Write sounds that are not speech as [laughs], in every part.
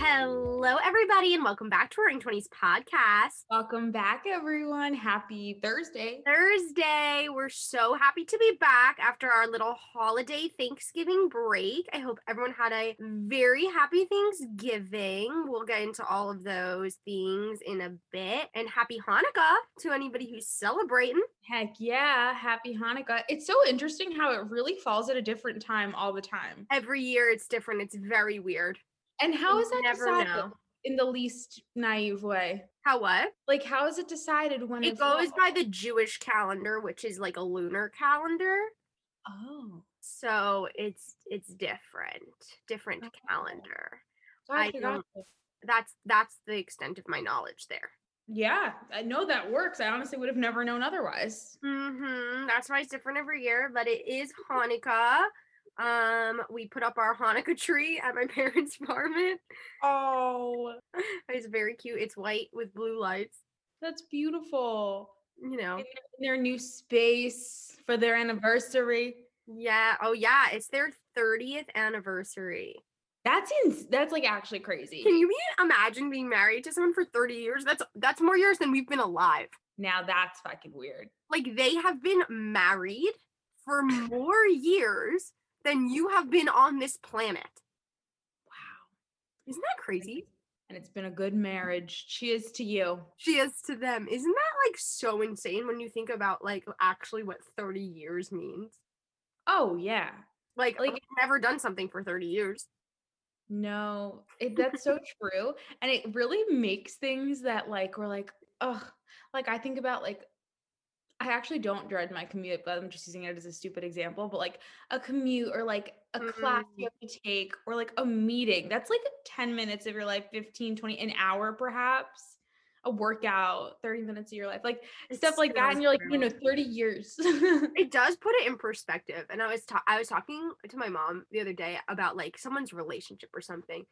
Do you believe? Hello, everybody, and welcome back to Roaring Twenties podcast. Welcome back, everyone. Happy Thursday. Thursday. We're so happy to be back after our little holiday Thanksgiving break. I hope everyone had a very happy Thanksgiving. We'll get into all of those things in a bit. And happy Hanukkah to anybody who's celebrating. Heck yeah. Happy Hanukkah. It's so interesting how it really falls at a different time all the time. Every year it's different. It's very weird. And how You is that decided know. in the least naive way? How what? Like, how is it decided when It it's goes fall? by the Jewish calendar, which is like a lunar calendar. Oh. So it's it's different, different Oh. calendar. I I don't- That's that's the extent of my knowledge there. Yeah, I know that works. I honestly would have never known otherwise. hmm That's why it's different every year, but it is Hanukkah. Um, we put up our Hanukkah tree at my [laughs] parents' apartment. Oh, [laughs] It's very cute. It's white with blue lights. that's beautiful. You know. In their- new space for their anniversary. Yeah. Oh yeah. It's their 30th anniversary. That's ins- that's like actually crazy. Can you imagine being married to someone for 30 years? That's that's more years than we've been alive. now that's fucking weird. like they have been married for more years than you have been on this planet. Wow. Isn't that crazy? And it's been a good marriage. Cheers to you. She is to them. Isn't that like so insane when you think about like actually what 30 years means? Oh yeah. Like, Like- like never done something for 30 years. No, it, [laughs] that's so true. And it really makes things that like we're like, oh, like I think about like I actually don't dread my commute, but I'm just using it as a stupid example. But like a commute or like a class you mm-hmm. have to take or like a meeting, that's like 10 minutes of your life, 15, 20, an hour perhaps. A workout, 30 minutes of your life, like stuff like that. And you're like, you know, 30 years. It [laughs] does put it in perspective. And I was ta- I was talking to my mom the other day about like someone's relationship or something.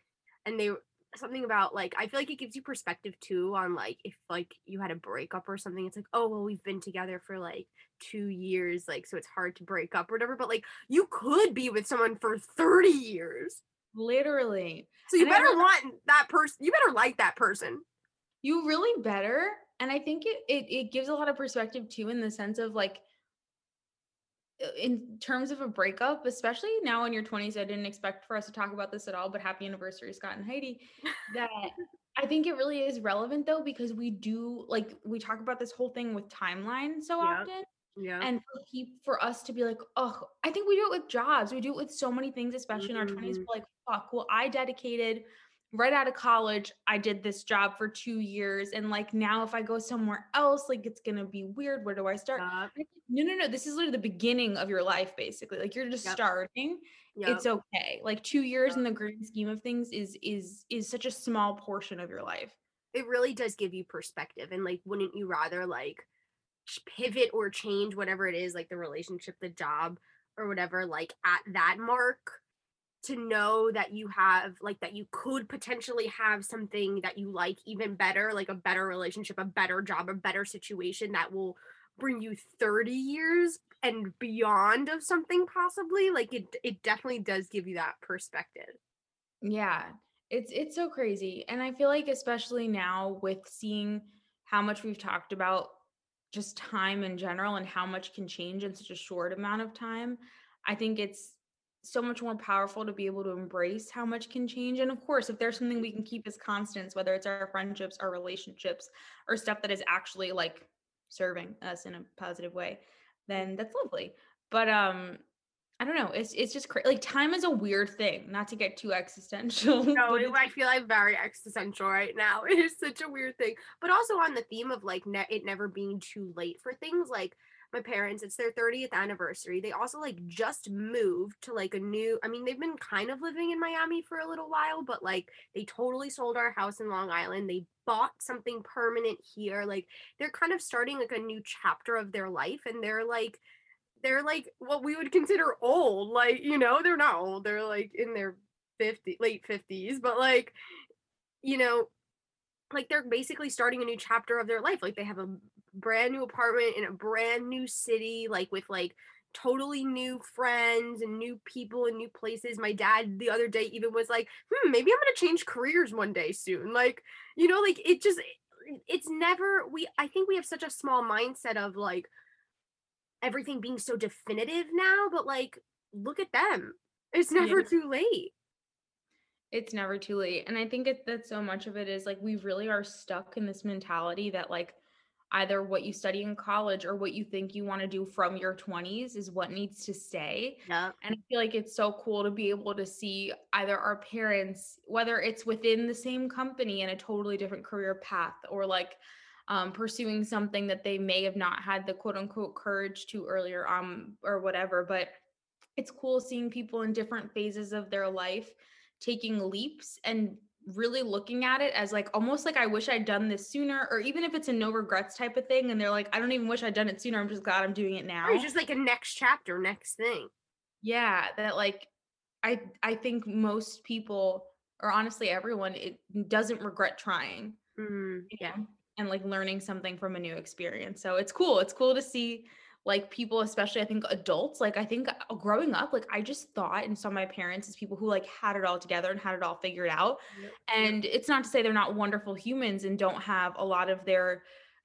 And they something about like I feel like it gives you perspective too on like if like you had a breakup or something. It's like, oh well, we've been together for like two years, like so it's hard to break up or whatever. But like you could be with someone for 30 years. Literally. So you And better really- want that person you better like that person. you really better and i think it, it it gives a lot of perspective too in the sense of like in terms of a breakup especially now in your 20s i didn't expect for us to talk about this at all but happy anniversary scott and heidi that [laughs] i think it really is relevant though because we do like we talk about this whole thing with timeline so Yeah. often Yeah. and for, for us to be like oh i think we do it with jobs we do it with so many things especially in our 20s Mhm. we're like fuck well i dedicated right out of college i did this job for two years and like now if i go somewhere else like it's gonna be weird where do i start? Yup, And it's like, no no no this is literally the beginning of your life basically like you're just Yep. starting yup. it's okay like two years in the grand scheme of things is is is such a small portion of your life. It really does give you perspective and like wouldn't you rather like pivot or change whatever it is like the relationship the job or whatever like at that mark to know that you have like that you could potentially have something that you like even better like a better relationship a better job a better situation that will bring you 30 years and beyond of something possibly like it it definitely does give you that perspective Yeah, it's it's so crazy. And I feel like especially now with seeing how much we've talked about just time in general and how much can change in such a short amount of time, I think it's so much more powerful to be able to embrace how much can change. And of course, if there's something we can keep as constants, whether it's our friendships, our relationships, or stuff that is actually like serving us in a positive way, then that's lovely. But um I don't know. It's it's just cra- like time is a weird thing. Not to get too existential. [laughs] No, but it- it's- I feel like very existential right now. [laughs] It is such a weird thing, but also on the theme of like ne- it never being too late for things. Like my parents it's their 30th anniversary they also like just moved to like a new i mean they've been kind of living in miami for a little while but like they totally sold our house in long island they bought something permanent here like they're kind of starting like a new chapter of their life and they're like they're like what we would consider old like you know they're not old they're like in their 50 late 50s but like you know like they're basically starting a new chapter of their life like they have a brand new apartment in a brand new city like with like totally new friends and new people and new places my dad the other day even was like hmm maybe i'm gonna change careers one day soon like you know like it just it's never we i think we have such a small mindset of like everything being so definitive now but like look at them it's never Yeah. too late It's never too late. And I think it, that so much of it is like we really are stuck in this mentality that like either what you study in college or what you think you want to do from your 20s is what needs to stay. yeah And I feel like it's so cool to be able to see either our parents, whether it's within the same company in a totally different career path, or like um, pursuing something that they may have not had the quote unquote courage to earlier on or whatever. But it's cool seeing people in different phases of their life taking leaps and really looking at it as like almost like I wish I'd done this sooner, or even if it's a no regrets type of thing, and they're like, I don't even wish I'd done it sooner. I'm just glad I'm doing it now or it's just like a next chapter next thing yeah that like i i think most people or honestly everyone it doesn't regret trying Mm, you yeah know, and like learning something from a new experience so it's cool it's cool to see like people especially i think adults like i think uh, growing up like i just thought and saw my parents as people who like had it all together and had it all figured out Yep. and it's not to say they're not wonderful humans and don't have a lot of their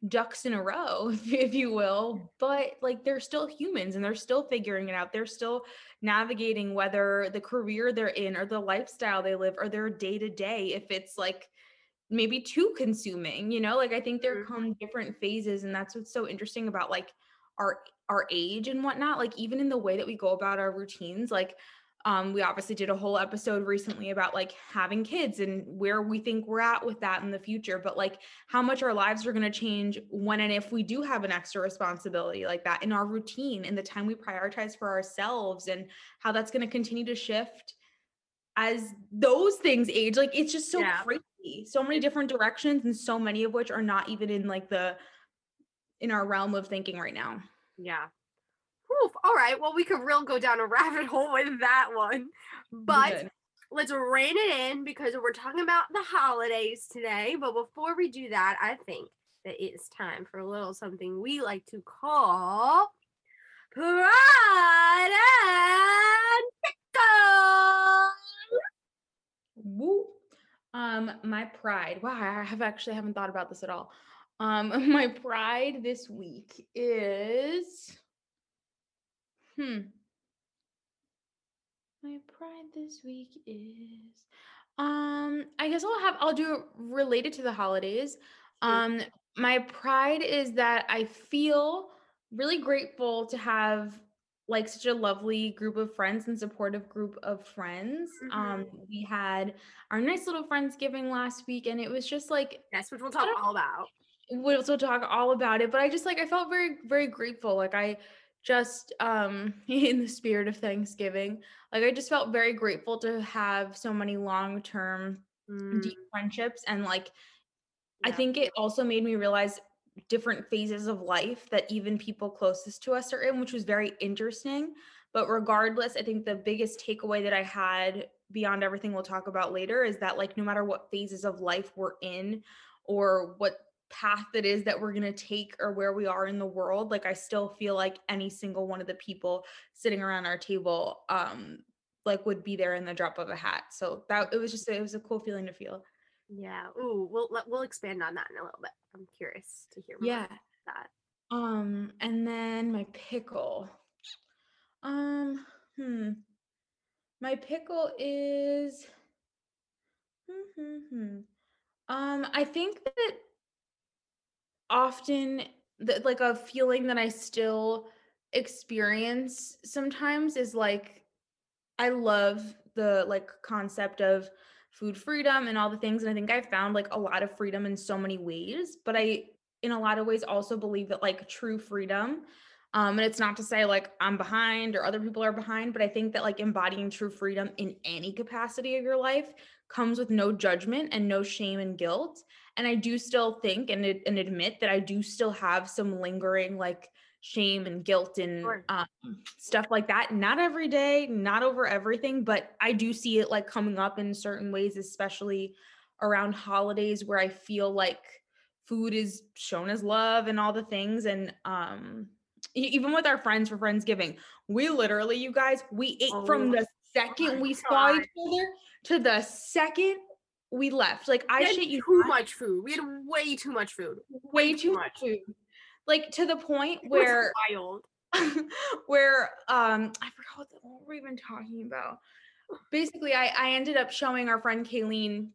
ducks in a row [laughs] if, you will but like they're still humans and they're still figuring it out they're still navigating whether the career they're in or the lifestyle they live or their day to day if it's like maybe too consuming you know like i think there Mhm. come different phases and that's what's so interesting about like our our age and whatnot like even in the way that we go about our routines like um we obviously did a whole episode recently about like having kids and where we think we're at with that in the future but like how much our lives are going to change when and if we do have an extra responsibility like that in our routine in the time we prioritize for ourselves and how that's going to continue to shift as those things age like it's just so Yeah. crazy so many different directions and so many of which are not even in like the in our realm of thinking right now Yeah. Whew, all right. Well, we could real go down a [laughs] rabbit hole with that one. But let's rein it in because we're talking about the holidays today. But before we do that, I think that it's time for a little something we like to call Pride and Pickle. Woo. Um, my pride. Wow, I have actually haven't thought about this at all. Um, [laughs] my pride this week is hmm. My pride this week is um I guess I'll have I'll do it related to the holidays. Um my pride is that I feel really grateful to have like such a lovely group of friends and supportive group of friends. Um we had our nice little friendsgiving last week and it was just like That's which we'll talk all about. We'll also talk all about it but i just like i felt very very grateful like i just um [laughs] in the spirit of thanksgiving like i just felt very grateful to have so many long term deep friendships and like i Mm, think it also made me realize different phases of life that even people closest to us are in which was very interesting but regardless i think the biggest takeaway that i had beyond everything we'll talk about later is that like no matter what phases of life we're in or what path it is that we're going to take or where we are in the world like i still feel like any single one of the people sitting around our table um like would be there in the drop of a hat so that it was just it was a cool feeling to feel Yeah. Ooh, we'll we'll expand on that in a little bit. I'm curious to hear more yeah about that. um and then my pickle um hmm my pickle is hmm, hmm, hmm. um i think that often like a feeling that i still experience sometimes is like i love the like concept of food freedom and all the things and i think i found like a lot of freedom in so many ways but i in a lot of ways also believe that like true freedom Um, and it's not to say like I'm behind or other people are behind, but I think that like embodying true freedom in any capacity of your life comes with no judgment and no shame and guilt. And I do still think and, and admit that I do still have some lingering like shame and guilt and Sure. um, stuff like that. Not every day, not over everything, but I do see it like coming up in certain ways, especially around holidays where I feel like food is shown as love and all the things. And um, even with our friends for Friendsgiving, we literally, you guys, we ate from Oh the second we saw God. each other to the second we left. Like I shit you too not, much food. We had way too much food. way too too much. food. Like to the point It where wild. [laughs] where um I forgot what, the, what were we even talking about. Basically, I I ended up showing our friend Kayleen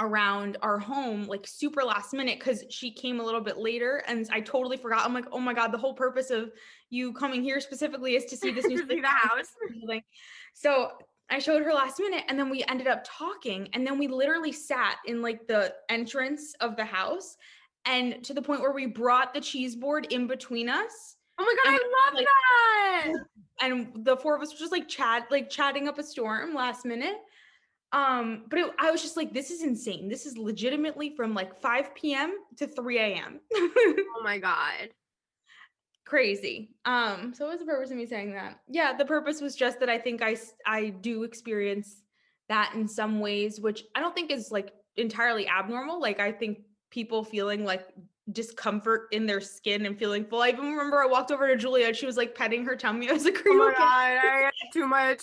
around our home like super last minute because she came a little bit later and I totally forgot. I'm like, oh my god, the whole purpose of you coming here specifically is to see this [laughs] new see the house. [laughs] building." So I showed her last minute and then we ended up talking and then we literally sat in like the entrance of the house and to the point where we brought the cheese board in between us Oh my god, And I love like- that. [laughs] and the four of us were just like chat like chatting up a storm last minute um but it, i was just like this is insane. This is legitimately from like 5 p.m to 3 a.m [laughs] Oh my god. crazy. Um so what was the purpose of me saying that? Yeah the purpose was just that i think I, I do experience that in some ways which i don't think is like entirely abnormal. Like i think people feeling like discomfort in their skin and feeling full. I even remember i walked over to julia and she was like petting her tummy. I was like "Are Oh my okay?" god, I ate too much.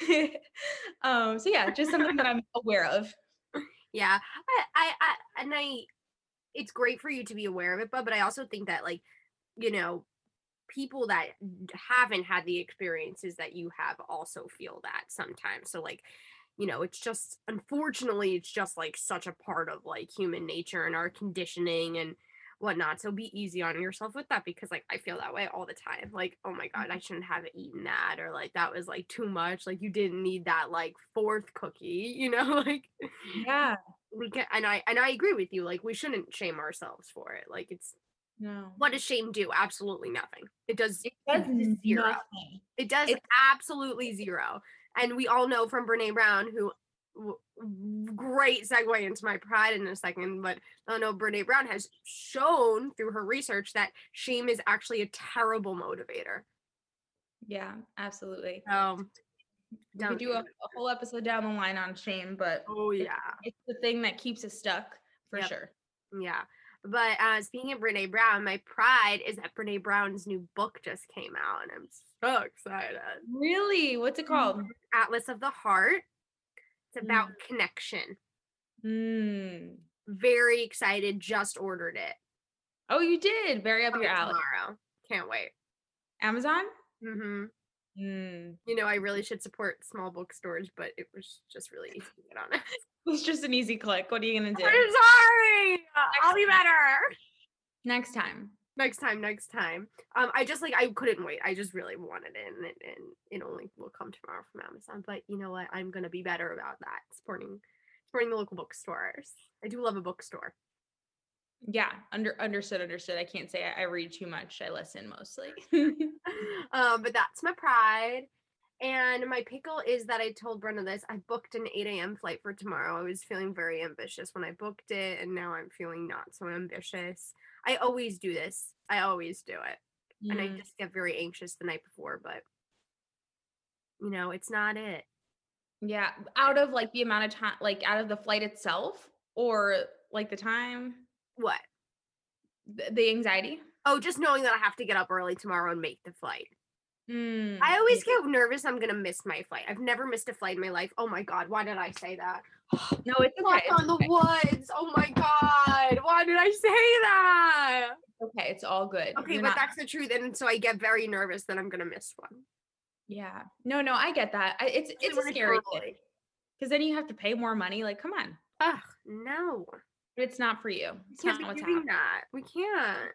[laughs] um so yeah just something that i'm aware of Yeah. I, I, I, and I, it's great for you to be aware of it, but, but I also think that, like, you know, people that haven't had the experiences that you have also feel that sometimes. So, like, you know, it's just, unfortunately, it's just like such a part of like human nature and our conditioning and whatnot. So be easy on yourself with that because, like, I feel that way all the time. Like, oh my God, I mm-hmm. shouldn't have eaten that. Or, like, that was like too much. Like, you didn't need that, like, fourth cookie, [laughs] you know? Like, yeah we can and i and i agree with you like we shouldn't shame ourselves for it like it's no what does shame do absolutely nothing it does it does [laughs] zero nothing. it does It's- absolutely zero and we all know from brene brown who great segue into my pride in a second but i know brene brown has shown through her research that shame is actually a terrible motivator yeah absolutely um we could do a, a whole episode down the line on shame but oh yeah it's the thing that keeps us stuck for Yep. sure Yeah. But uh, speaking of Brene Brown, my pride is that Brene Brown's new book just came out, and I'm so excited. really what's it called Atlas of the Heart. It's about connection. mm. Very excited. Just ordered it. oh you did very up Coming your alley tomorrow. Can't wait. amazon hmm mm. You know, I really should support small bookstores, but it was just really easy to get on it. [laughs] it's just an easy click what are you gonna [laughs] do I'm sorry. I'll be better. next time next time next time. Um i just like i couldn't wait. I just really wanted it and it, and it only will come tomorrow from amazon but you know what? I'm gonna be better about that supporting supporting the local bookstores. I do love a bookstore. Yeah under understood understood. I can't say I, I read too much. I listen mostly. [laughs] [laughs] Um but that's my pride and my pickle is that i told brenda this i booked an 8 a.m flight for tomorrow. I was feeling very ambitious when i booked it and now i'm feeling not so ambitious. I always do this. I always do it. And I just get very anxious the night before, but you know, it's not it. yeah out of like the amount of time like out of the flight itself or like the time? What? th- the anxiety? Oh, just knowing that I have to get up early tomorrow and make the flight. Mm, I always get nervous I'm gonna miss my flight. I've never missed a flight in my life. Oh my god, why did I say that? [gasps] no it's okay it's on the okay. woods. Oh my god, why did I say that? okay it's all good Okay, You're but not- that's the truth, and so I get very nervous that I'm gonna miss one. yeah no no i get that I, it's it's a scary because then you have to pay more money like come on Ugh, no. but it's not for you it's Can't not what's be doing happening that. We can't.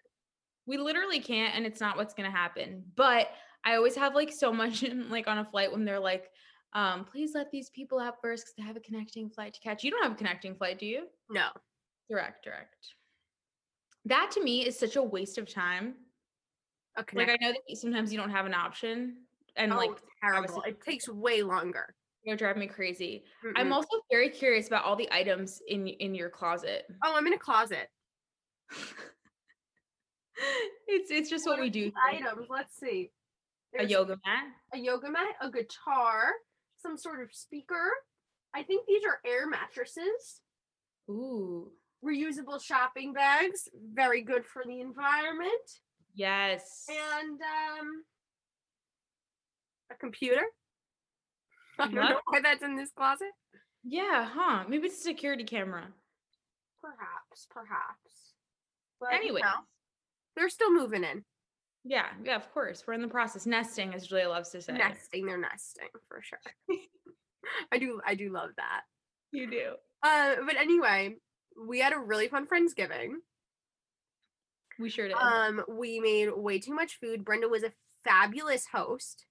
we literally can't and it's not what's going to happen but i always have like so much [laughs] in, like on a flight when they're like um please let these people out first because they have a connecting flight to catch you don't have a connecting flight do you No. direct direct that to me is such a waste of time a Like. I know that sometimes you don't have an option, and oh, like terrible. It takes way longer. you drive me crazy. I'm also very curious about all the items in in your closet. oh, I'm in a closet. [laughs] it's it's just what are we do. Items. Let's see. A yoga mat. a yoga mat, a guitar, some sort of speaker. I think these are air mattresses. Ooh, Reusable shopping bags, very good for the environment. yes. And um a computer. [laughs] I don't What? know why that's in this closet. Yeah, huh? Maybe it's a security camera. Perhaps, perhaps. But you Anyway, know, they're still moving in. Yeah, yeah, of course. We're in the process. Nesting, as Julia loves to say. Nesting, they're nesting for sure. [laughs] I do I do love that. You do. Uh but anyway, we had a really fun Friendsgiving. We sure did. Um, we made way too much food. Brenda was a fabulous host,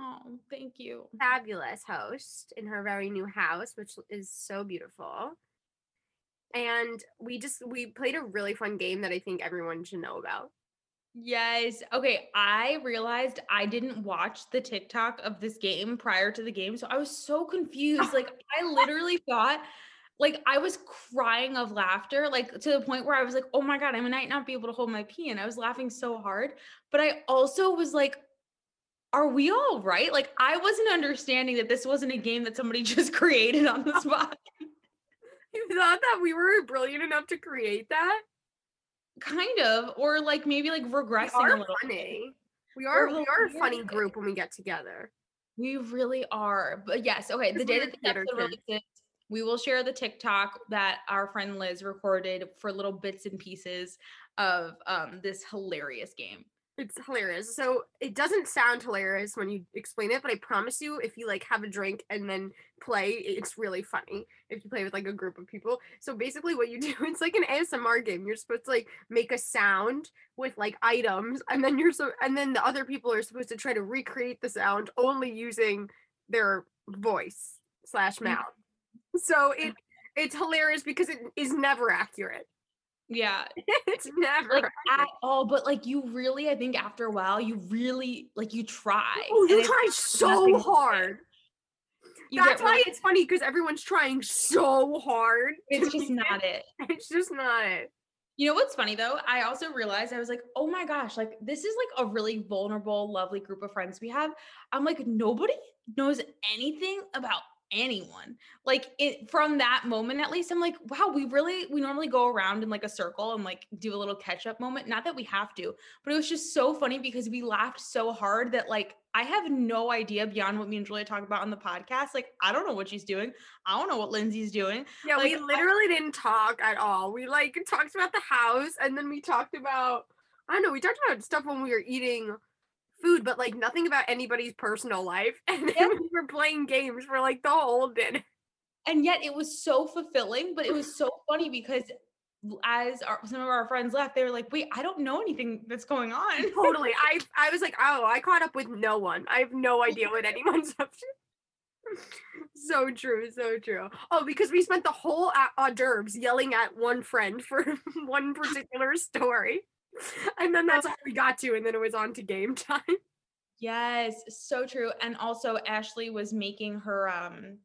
oh, thank you. fabulous host in her very new house, which is so beautiful. And we just we played a really fun game that I think everyone should know about. Yes. Okay. I realized I didn't watch the TikTok of this game prior to the game. So I was so confused. Like, [laughs] I literally thought, like, I was crying of laughter, like, to the point where I was like, oh my God, I might not be able to hold my pee. And I was laughing so hard. But I also was like, are we all right? Like, I wasn't understanding that this wasn't a game that somebody [laughs] just created on the spot. [laughs] You thought that we were brilliant enough to create that? Kind of. Or like maybe like We regressing a are little. bit. funny. We are we are a funny group when we get together. We really are. But yes, okay. The day that the episode releases, we will share the TikTok that our friend Liz recorded for little bits and pieces of um this hilarious game. It's hilarious. So it doesn't sound hilarious when you explain it, but I promise you, if you like have a drink and then play, it's really funny. If you play with like a group of people. So basically, what you [laughs] do, it's like an ASMR game. You're supposed to like make a sound with like items, and then you're so, and then the other people are supposed to try to recreate the sound only using their voice slash Mm. mouth. So it it's hilarious because it is never accurate. Yeah, [laughs] it's never like at all. But like you really, I think after a while, you really like you try. Oh, you try so hard. You That's why it's funny because everyone's trying so hard. [laughs] it's just not it. it. It's just not it. You know what's funny though? I also realized I was like, oh my gosh, like this is like a really vulnerable, lovely group of friends we have. I'm like, nobody knows anything about anyone. Like it from that moment at least, I'm like, wow, we really we normally go around in like a circle and like do a little catch up moment. Not that we have to, but it was just so funny because we laughed so hard that like I have no idea beyond what me and Julia talk about on the podcast. Like, I don't know what she's doing. I don't know what Lindsay's doing. Yeah, we Like, I- literally didn't talk at all. We like talked about the house and then we talked about I don't know, we talked about stuff when we were eating food, but like nothing about anybody's personal life. [laughs] And then Yep. we were playing games for like the whole dinner. and yet it was so fulfilling but it was so funny because as our, some of our friends left they were like wait i don't know anything that's going on [laughs] totally. [laughs] I I was like, oh, I caught up with no one. I have no idea what anyone's up to. so true, so true. Oh, because we spent the whole a- hors d'oeuvres yelling at one friend for one [gasps] particular story. [laughs] And then that's how we got to, and then it was on to game [laughs] time. yes so true and also ashley was making her um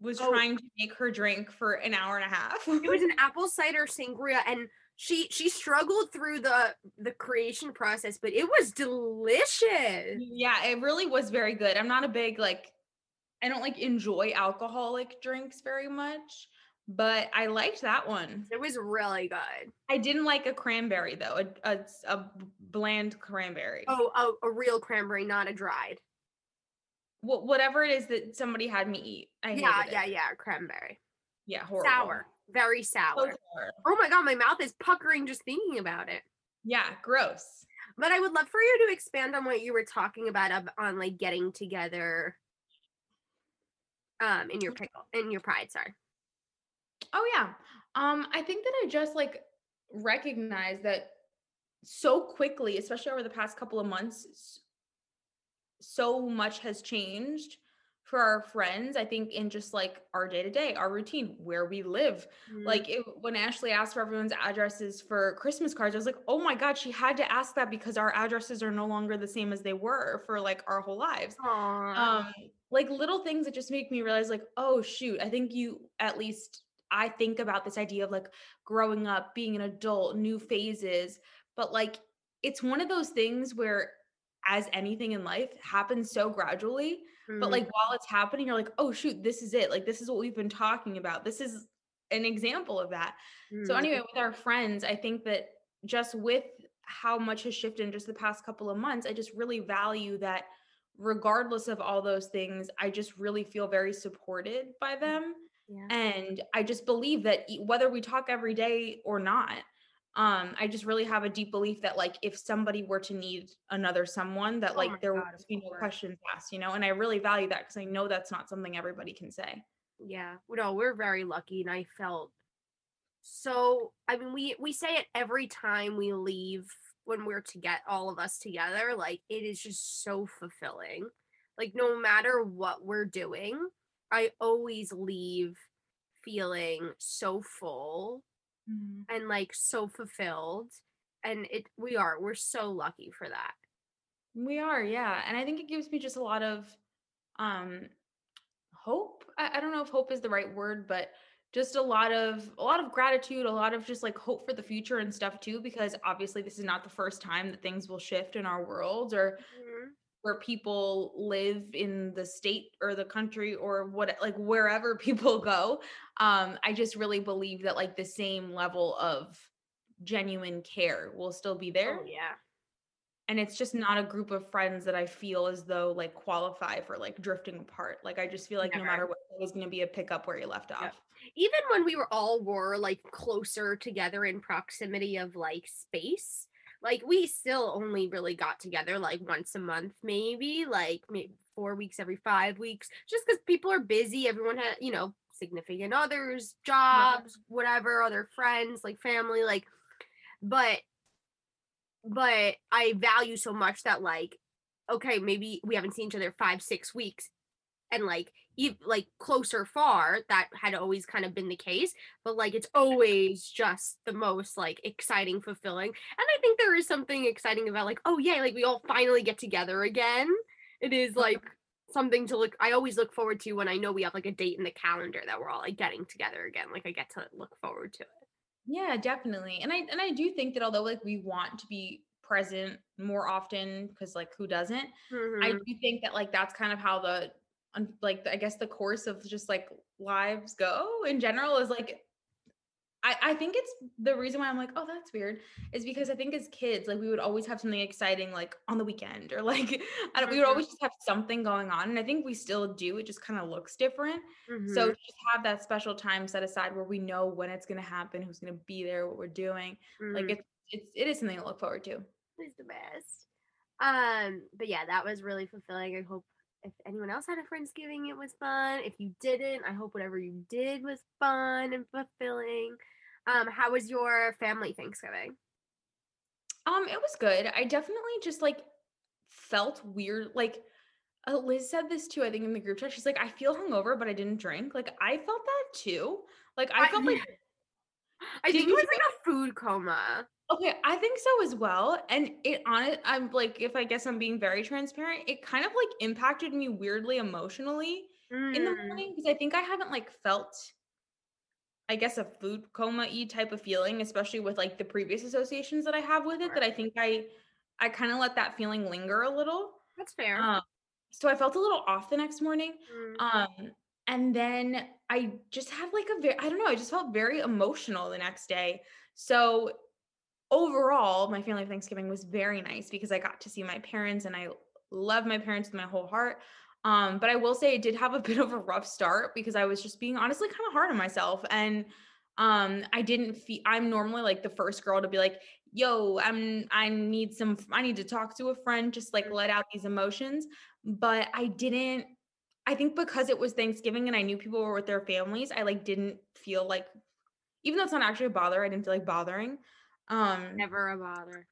was Oh. trying to make her drink for an hour and a half It was [laughs] an apple cider sangria, and she she struggled through the the creation process, but it was delicious. yeah it really was very good i'm not a big like i don't like enjoy alcoholic drinks very much but i liked that one It was really good. i didn't like a cranberry though a a bland cranberry Oh, a, a real cranberry, not a dried. Wh- whatever it is that somebody had me eat. I Yeah, it. yeah, yeah, cranberry. yeah, horrible. Sour, very So sour. sour. Oh my god, my mouth is puckering just thinking about it. Yeah, gross. But I would love for you to expand on what you were talking about of, on like getting together um in your pickle in your pride, sorry. Oh yeah. Um, I think that I just like recognize that so quickly, especially over the past couple of months, so much has changed for our friends, I think in just like our day to day, our routine, where we live. Mhm. Like it, when Ashley asked for everyone's addresses for Christmas cards, I was like, oh my God, she had to ask that because our addresses are no longer the same as they were for like our whole lives. Um, like little things that just make me realize, like, oh shoot, I think you at least I think about this idea of like growing up, being an adult, new phases, but like it's one of those things where as anything in life happens so gradually but Mhm. like while it's happening you're like oh shoot this is it like this is what we've been talking about this is an example of that so Mhm. anyway with our friends i think that just with how much has shifted in just the past couple of months i just really value that regardless of all those things i just really feel very supported by them Yeah. and i just believe that whether we talk every day or not um i just really have a deep belief that like if somebody were to need another someone that Oh like there God, would be no questions asked you know and i really value that because i know that's not something everybody can say Yeah. No, we're very lucky and I felt so I mean we we say it every time we leave when we're to get all of us together like it is just so fulfilling. Like no matter what we're doing, I always leave feeling so full and like so fulfilled and it we are we're so lucky for that. We are, yeah. And I think it gives me just a lot of um hope. I, I don't know if hope is the right word, but just a lot of a lot of gratitude, a lot of just like hope for the future and stuff too, because obviously this is not the first time that things will shift in our world or where people live in the state or the country or what like wherever [laughs] people go. Um, I just really believe that like the same level of genuine care will still be there Oh yeah. and it's just not a group of friends that I feel as though like qualify for like drifting apart. Like I just feel like no matter what, it was going to be a pickup where you left off. Yep. even when we were all were like closer together in proximity of like space like we still only really got together like once a month maybe like maybe four weeks every five weeks just because people are busy everyone had you know significant others jobs whatever other friends like family like but but i value so much that like okay maybe we haven't seen each other five six weeks and like like close or far that had always kind of been the case but like it's always just the most like exciting fulfilling and i think there is something exciting about like oh yeah like we all finally get together again it is like something to look i always look forward to when i know we have like a date in the calendar that we're all like getting together again like i get to look forward to it Yeah, definitely. And I and I do think that although like we want to be present more often because like who doesn't? I Mhm. do think that like that's kind of how the like I guess the course of just like lives go in general is like I, I think it's the reason why I'm like, oh, that's weird, is because I think as kids, like we would always have something exciting like on the weekend or [laughs] like I don't, we would Mhm. always just have something going on. And I think we still do. It just kind of looks different. So Mhm. to just have that special time set aside where we know when it's gonna happen, who's gonna be there, what we're doing. Like Mhm. it's it's it is something to look forward to. is the best. Um, but yeah, that was really fulfilling. I hope if anyone else had a Friendsgiving, it was fun. If you didn't, I hope whatever you did was fun and fulfilling. Um, how was your family Thanksgiving? Um, it was good. I definitely just like felt weird. Like uh, Liz said this too, I think in the group chat. She's like, I feel hungover, but I didn't drink. Like I felt that too. Like I I- felt like [laughs] [laughs] I Did think it was like a food coma. okay, I think so as well. And it on it, I'm like, if I guess I'm being very transparent, it kind of like impacted me weirdly emotionally in the Mm, morning because I think I haven't like felt I guess a food coma y type of feeling, especially with like the previous associations that I have with it, that I think I I kind of let that feeling linger a little. That's fair. Um, so I felt a little off the next morning. Mm, Um, and then I just had like a very, I don't know, I just felt very emotional the next day. So overall, my family Thanksgiving was very nice because I got to see my parents and I love my parents with my whole heart. Um, but I will say it did have a [laughs] bit of a rough start because I was just being honestly kind of hard on myself. And um, I didn't feel I'm normally like the first girl to be like, yo, I'm I need some I need to talk to a friend, just like let out these emotions. But I didn't I think because it was Thanksgiving and I knew people were with their families, I like didn't feel like even though it's not actually a bother, I didn't feel like bothering. Um never a bother.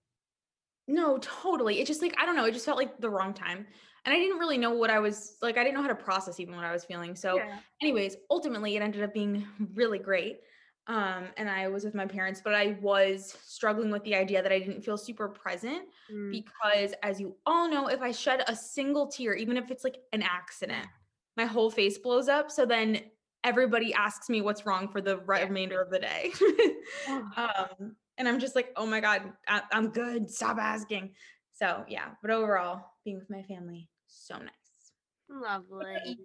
no, totally. It just like I don't know, it just felt like the wrong time. and I didn't really know what I was like I didn't know how to process even what I was feeling. So Yeah. anyways, ultimately it ended up being really great. Um and I was with my parents, but I was struggling with the idea that I didn't feel super present Mm. because as you all know, if I shed a single tear, even if it's like an accident, my whole face blows up. So then everybody asks me what's wrong for the Yeah. remainder of the day. [laughs] Um, and I'm just like, oh my God, I- I'm good. Stop asking. So yeah, but overall, being with my family, so nice. Lovely.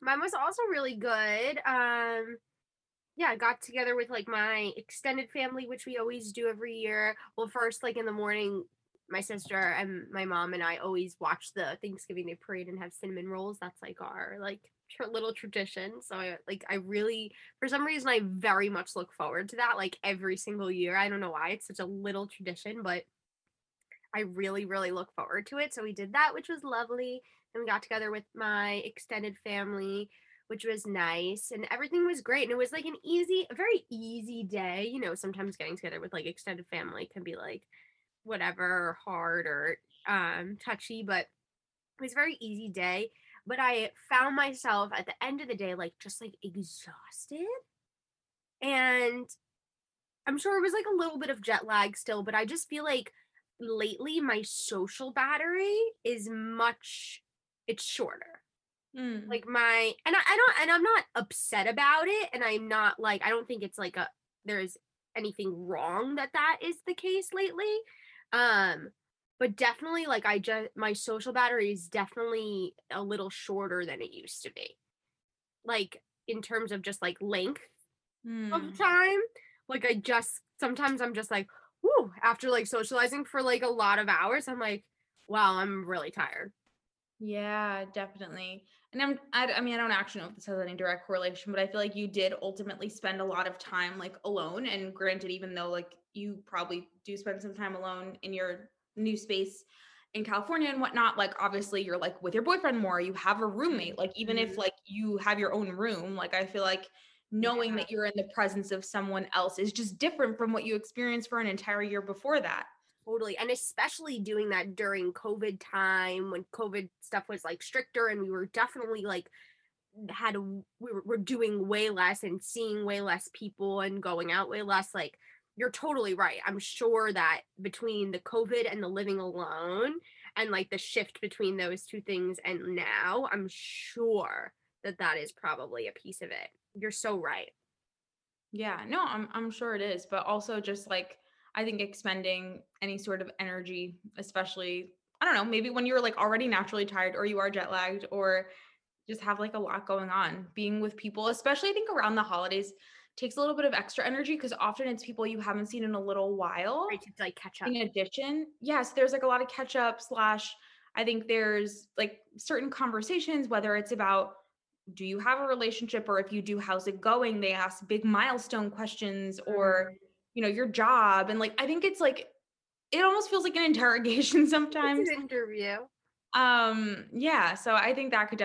Mine was also really good. Um yeah, I got together with like my extended family, which we always do every year. Well, first, like in the morning, my sister and my mom and I always watch the Thanksgiving Day parade and have cinnamon rolls. That's like our like tr- little tradition. So I like I really for some reason I very much look forward to that like every single year. I don't know why it's such a little tradition, but I really really look forward to it. So we did that, which was lovely. And we got together with my extended family which was nice and everything was great and it was like an easy a very easy day you know sometimes getting together with like extended family can be like whatever or hard or um touchy but it was a very easy day but i found myself at the end of the day like just like exhausted and i'm sure it was like a little bit of jet lag still but i just feel like lately my social battery is much it's shorter Mm. like my and I, I don't and i'm not upset about it and i'm not like i don't think it's like a there's anything wrong that that is the case lately um but definitely like i just my social battery is definitely a little shorter than it used to be like in terms of just like length of Mm. time like i just sometimes i'm just like whoo after like socializing for like a lot of hours i'm like wow i'm really tired Yeah, definitely. And I'm, I, I mean, I don't actually know if this has any direct correlation, but I feel like you did ultimately spend a lot of time like alone. And granted, even though like you probably do spend some time alone in your new space in California and whatnot, like obviously you're like with your boyfriend more, you have a roommate. Like even if Mhm. like you have your own room, like I feel like knowing Yeah. that you're in the presence of someone else is just different from what you experienced for an entire year before that. Totally. And especially doing that during COVID time when COVID stuff was like stricter and we were definitely like had a, we were, were doing way less and seeing way less people and going out way less like you're totally right. I'm sure that between the COVID and the living alone and like the shift between those two things and now, I'm sure that that is probably a piece of it. You're so right. Yeah, no, I'm I'm sure it is, but also just like I think expending any sort of energy, especially I don't know, maybe when you're like already naturally tired or you are jet lagged or just have like a lot going on, being with people, especially I think around the holidays takes a little bit of extra energy because often it's people you haven't seen in a little while. Right to like catch up. In addition, yes, there's like a lot of catch up slash I think there's like certain conversations, whether it's about do you have a relationship or if you do, how's it going? They ask big milestone questions or, you know, your job. And like I think it's like it almost feels like an [laughs] interrogation sometimes. An interview. Um, yeah. So I think that could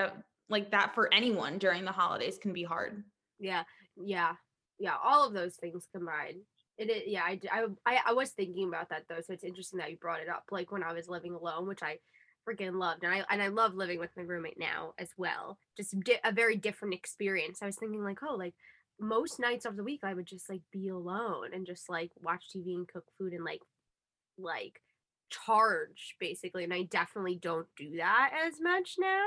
like that for anyone during the holidays can be hard. Yeah, yeah, yeah. All of those things combined. It is, yeah. I, I i was thinking about that though, so it's interesting that you brought it up. Like when I was living alone, which I freaking loved, and I and I love living with my roommate now as well. Just di- a very different experience. I was thinking like, oh, like most nights of the week, I would just like be alone and just like watch TV and cook food and like like charge basically. And I definitely don't do that as much now.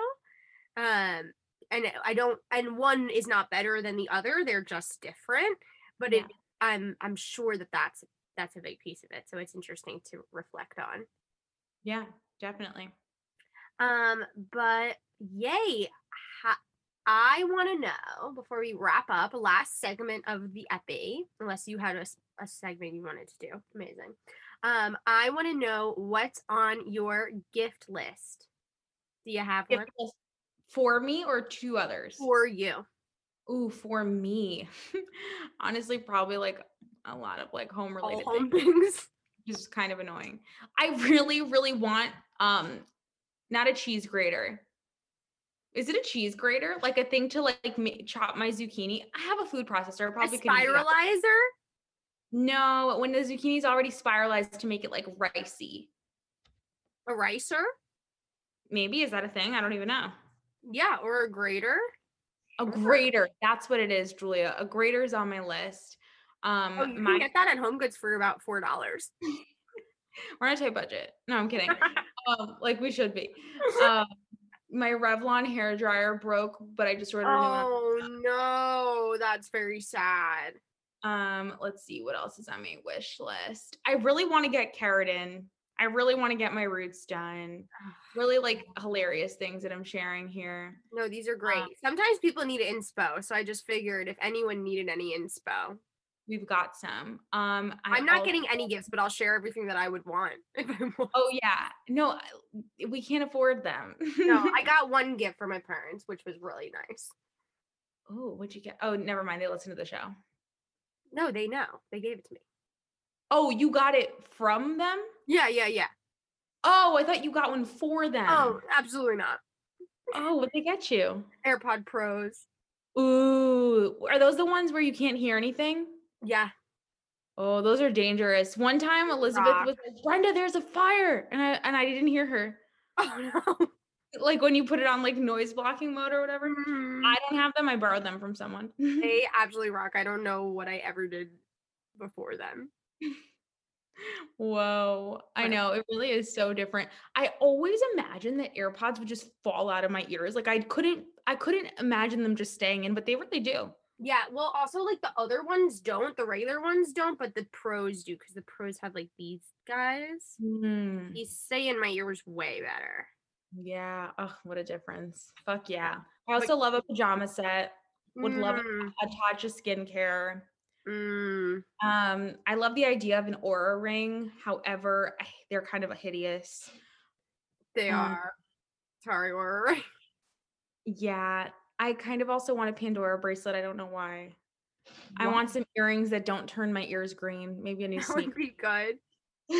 Um, and I don't and one is not better than the other. They're just different. But it I'm I'm sure that that's that's a big piece of it. So it's interesting to reflect on. Yeah, definitely. Um, but yay. Ha- I want to know before we wrap up, last segment of the epi, unless you had a, a segment you wanted to do. Amazing. Um, I want to know what's on your gift list. Do you have one list For me or two others? for you? Ooh, for me. [laughs] Honestly, probably like a lot of like home related home things. things. [laughs] which is kind of annoying. I really, really want um not a cheese grater. Is it a cheese grater? Like a thing to like ma- chop my zucchini? I have a food processor. A probably that. spiralizer. No, when the zucchini's already spiralized to make it like ricey. A ricer. maybe is that a thing? I don't even know. Yeah, or a grater. A grater. That's what it is, Julia. A grater is on my list. Um, Oh, you my can get that at Home Goods for about four dollars. [laughs] we're on a tight budget. No, I'm kidding. [laughs] um, like we should be. Um, my Revlon hair dryer broke, but I just ordered a new one. oh no, that's very sad. Um, let's see what else is on my wish list. I really want to get keratin. I really want to get my roots done. Really [sighs] like hilarious things that I'm sharing here. No, these are great. Um, Sometimes people need inspo, so I just figured if anyone needed any inspo, We've got some. Um, I I'm not al- getting any gifts, but I'll share everything that I would want [laughs] if I want. Oh yeah, no, we can't afford them. No, I [laughs] got one gift for my parents, which was really nice. oh, what'd you get? Oh, never mind. They listen to the show. No, they know. They gave it to me. Oh, you got it from them? Yeah, yeah, yeah. Oh, I thought you got one for them. Oh, absolutely not. oh, what they get you? AirPod Pros. Ooh, are those the ones where you can't hear anything? Yeah. Oh, those are dangerous. One time Elizabeth Rock. was like, Brenda, there's a fire. And I and I didn't hear her. Oh no. [laughs] Like when you put it on like noise blocking mode or whatever. Mm, I don't have them. I borrowed them from someone. [laughs] they absolutely rock. I don't know what I ever did before them. [laughs] Whoa. I know. It really is so different. I always imagined that AirPods would just fall out of my ears. Like I couldn't I couldn't imagine them just staying in, but they really do. Yeah, well, also like the other ones don't, the regular ones don't, but the pros do because the pros have like these guys. Mm, These stay in my ears way better. yeah. Oh, what a difference. Fuck yeah. I Like- also love a pajama set. Would love a, Mm, a touch of skincare. Mm, Um, I love the idea of an Oura ring. However, I- they're kind of hideous. they Um, are. Sorry, or [laughs] Yeah, I kind of also want a Pandora bracelet. I don't know why. I want some earrings that don't turn my ears green. Maybe a new [laughs] that would be good. [laughs]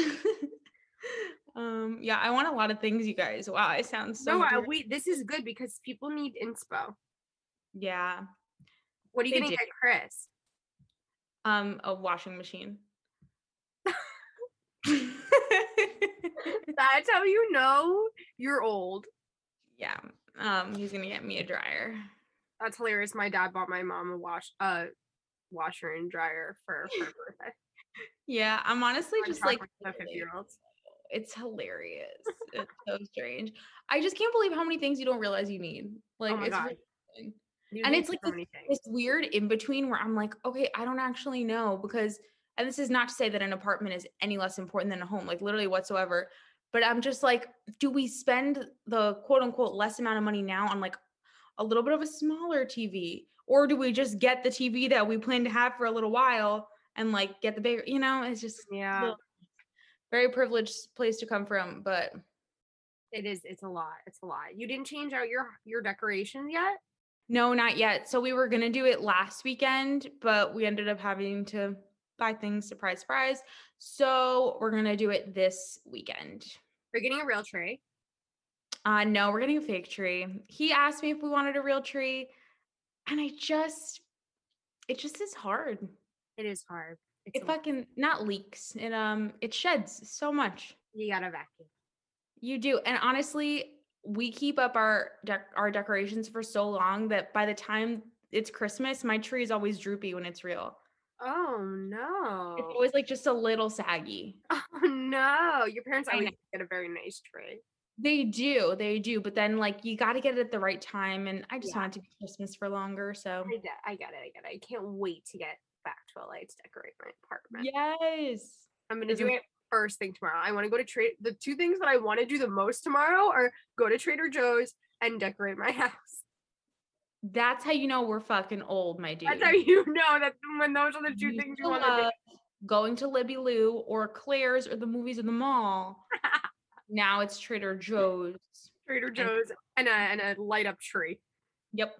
um, yeah, I want a lot of things, you guys. Wow, I sound so. no, weird. we this is good because people need inspo. yeah. What are you They gonna do. get, Chris? Um, a washing machine. That's how you know you're old. yeah. Um, he's gonna get me a dryer. That's hilarious. My dad bought my mom a wash uh washer and dryer for for her [laughs] birthday. Yeah, I'm honestly I'm just like 50 year olds. it's hilarious. it's so strange. I just can't believe how many things you don't realize you need. Like oh it's god. really insane. You And it's like so this- this weird in between where I'm like, okay, I don't actually know because, and this is not to say that an apartment is any less important than a home, like literally whatsoever. But I'm just like, do we spend the quote unquote less amount of money now on like a little bit of a smaller TV? Or do we just get the TV that we plan to have for a little while and like get the bigger, you know, it's just yeah, little- very privileged place to come from. But it is. It's a lot. It's a lot. You didn't change out your your decorations yet. No, not yet. So we were gonna do it last weekend, but we ended up having to buy things, surprise, surprise. So we're gonna do it this weekend. We're getting a real tree. Uh no, we're getting a fake tree. He asked me if we wanted a real tree, and I just it just is hard. It is hard. It's It a lot. fucking not leaks. It um it sheds so much. you gotta vacuum. You do. And honestly, we keep up our dec- our decorations for so long that by the time it's Christmas, my tree is always droopy when it's real. Oh no. It's always like just a little saggy. [laughs] Oh no. Your parents always get a very nice tree. They do, they do, but then like you got to get it at the right time, and I just Yeah. want it to be Christmas for longer. So I get, I get it. I get it. I can't wait to get back to LA to decorate my apartment. yes, I'm gonna do it first thing tomorrow. I want to go to trade. The two things that I want to do the most tomorrow are go to Trader Joe's and decorate my [laughs] house. that's how you know we're fucking old, my dude. That's how you know that when those are the two You things you want to do. Going to Libby Lu or Claire's or the movies in the mall. [laughs] now it's Trader Joe's. Trader Joe's and a and a light up tree. Yep,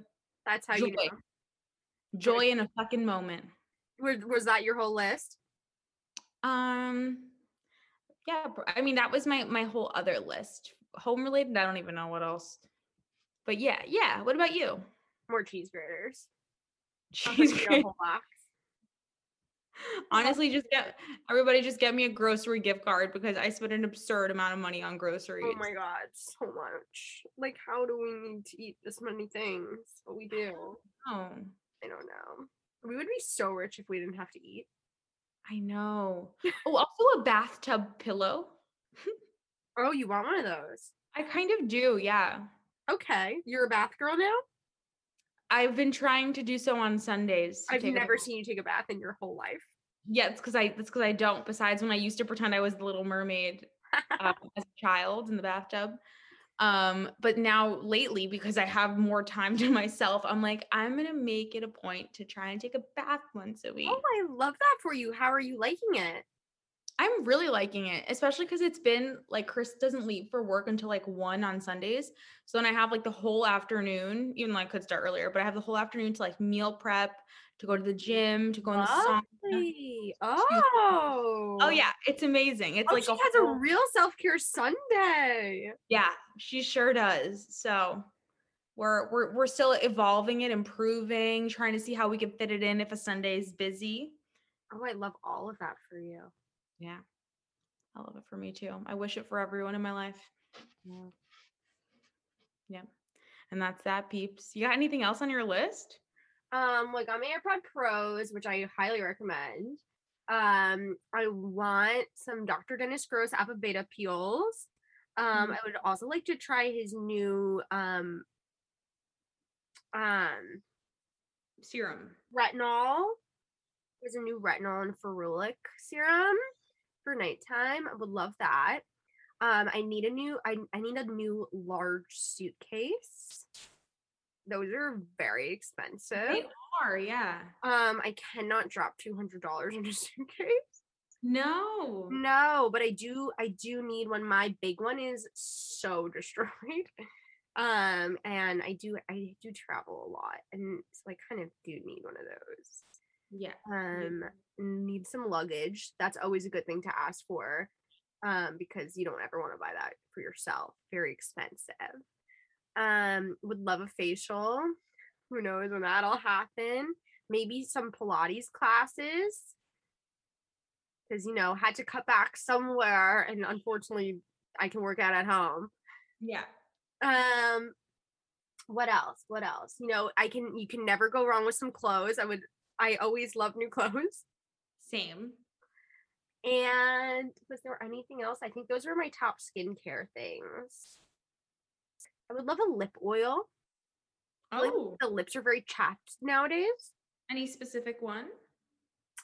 That's how you Joy. know. joy in a fucking moment. Was, was that your whole list? Um, yeah, I mean that was my my whole other list. Home related, I don't even know what else. But yeah, yeah. What about you? More cheese graters. Cheese get you a grat- whole box. [laughs] Honestly, just get everybody just get me a grocery gift card because I spend an absurd amount of money on groceries. Oh my god, so much. Like, how do we need to eat this many things? But we do. Oh, I don't know. We would be so rich if we didn't have to eat. I know. [laughs] Oh, also a bathtub pillow. [laughs] Oh, you want one of those? I kind of do, yeah. Okay, you're a bath girl now. I've been trying to do so on Sundays. I've never seen you take a bath in your whole life. Yeah, it's because I that's because I don't. Besides, when I used to pretend I was the Little Mermaid [laughs] um, as a child in the bathtub. Um, but now lately, because I have more time [laughs] to myself, I'm like, I'm gonna make it a point to try and take a bath once a week. oh, I love that for you. How are you liking it? I'm really liking it, especially because it's been like Chris doesn't leave for work until like one on Sundays. So then I have like the whole afternoon, even though I could start earlier, but I have the whole afternoon to like meal prep, to go to the gym, to go in the sauna. Oh. Oh yeah, it's amazing. It's Oh, like she a has a real self care Sunday. Yeah, she sure does. So we're we're we're still evolving it, improving, trying to see how we can fit it in if a Sunday is busy. Oh, I love all of that for you. Yeah. I love it for me too. I wish it for everyone in my life. Yeah. And that's that, peeps. You got anything else on your list? Um, like on my AirPod Pros, which I highly recommend. Um, I want some Dr. Dennis Gross Alpha Beta peels. Um, Mhm. I would also like to try his new um um Serum. retinol. There's a new retinol and ferulic serum for nighttime. I would love that. Um, I need a new I, I need a new large suitcase. Those are very expensive. They are, yeah. Um, I cannot drop two hundred dollars in a [laughs] suitcase. No. No, but I do I do need one. My big one is so [laughs] destroyed. Um, and I do I do travel a lot, and so I kind of do need one of those. Yeah. Um, need some luggage. That's always a good thing to ask for. Um, because you don't ever want to buy that for yourself. Very expensive. Um, would love a facial. Who knows when that'll happen? Maybe some Pilates classes. Because you know, had to cut back somewhere, and unfortunately, I can work out at home. Yeah. Um, what else? What else? You know, I can. You can never go wrong with some clothes. I would. I always love new [laughs] clothes. Same. And was there anything else? I think those were my top skincare things. I would love a lip oil. Feel like Oh, the lips are very chapped nowadays. any specific one?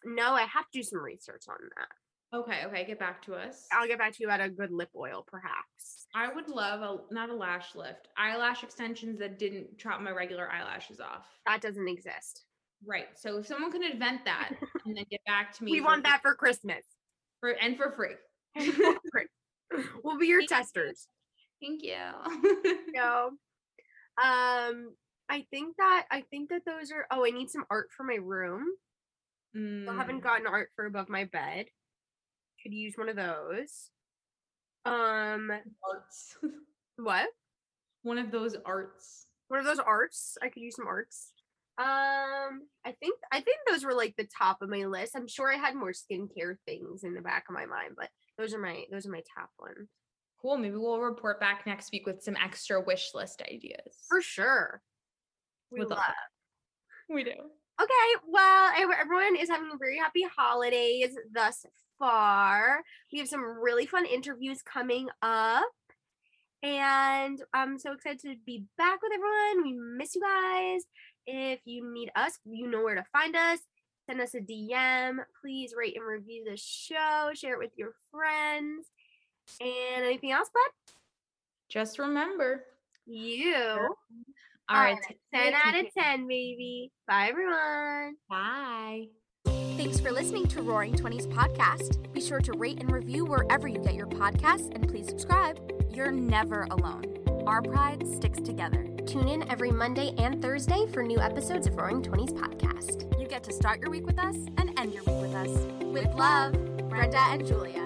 No, I have to do some research on that. Okay, okay, get back to us. I'll get back to you about a good lip oil, perhaps. I would love a not a lash lift, eyelash extensions that didn't chop my regular eyelashes off. That doesn't exist. Right. So if someone can invent that [laughs] and then get back to me, We want that for Christmas. for and for free. [laughs] We'll be your testers. Thank you. No. Um, I think that I think that those are. Oh, I need some art for my room. I haven't Mm, gotten art for above my bed. Could use one of those. Um, arts. [laughs] what? One of those arts. One of those arts. I could use some arts. Um, I think I think those were like the top of my list. I'm sure I had more skincare things in the back of my mind, but those are my those are my top ones Cool. Maybe we'll report back next week with some extra wish list ideas. for sure. We Would love. love [laughs] We do. Okay, well, everyone is having very happy holidays thus far. We have some really fun interviews coming up. And I'm so excited to be back with everyone. We miss you guys. If you need us, you know where to find us. Send us a DM. Please rate and review the show. Share it with your friends. And anything else, bud? Just remember. You. All right. are a 10 out of 10, baby. Bye, everyone. Bye. Thanks for listening to Roaring Twenties podcast. Be sure to rate and review wherever you get your podcasts and please subscribe. You're never alone. Our pride sticks together. Tune in every Monday and Thursday for new episodes of Roaring Twenties podcast. You get to start your week with us and end your week with us. With love, Brenda and Julia.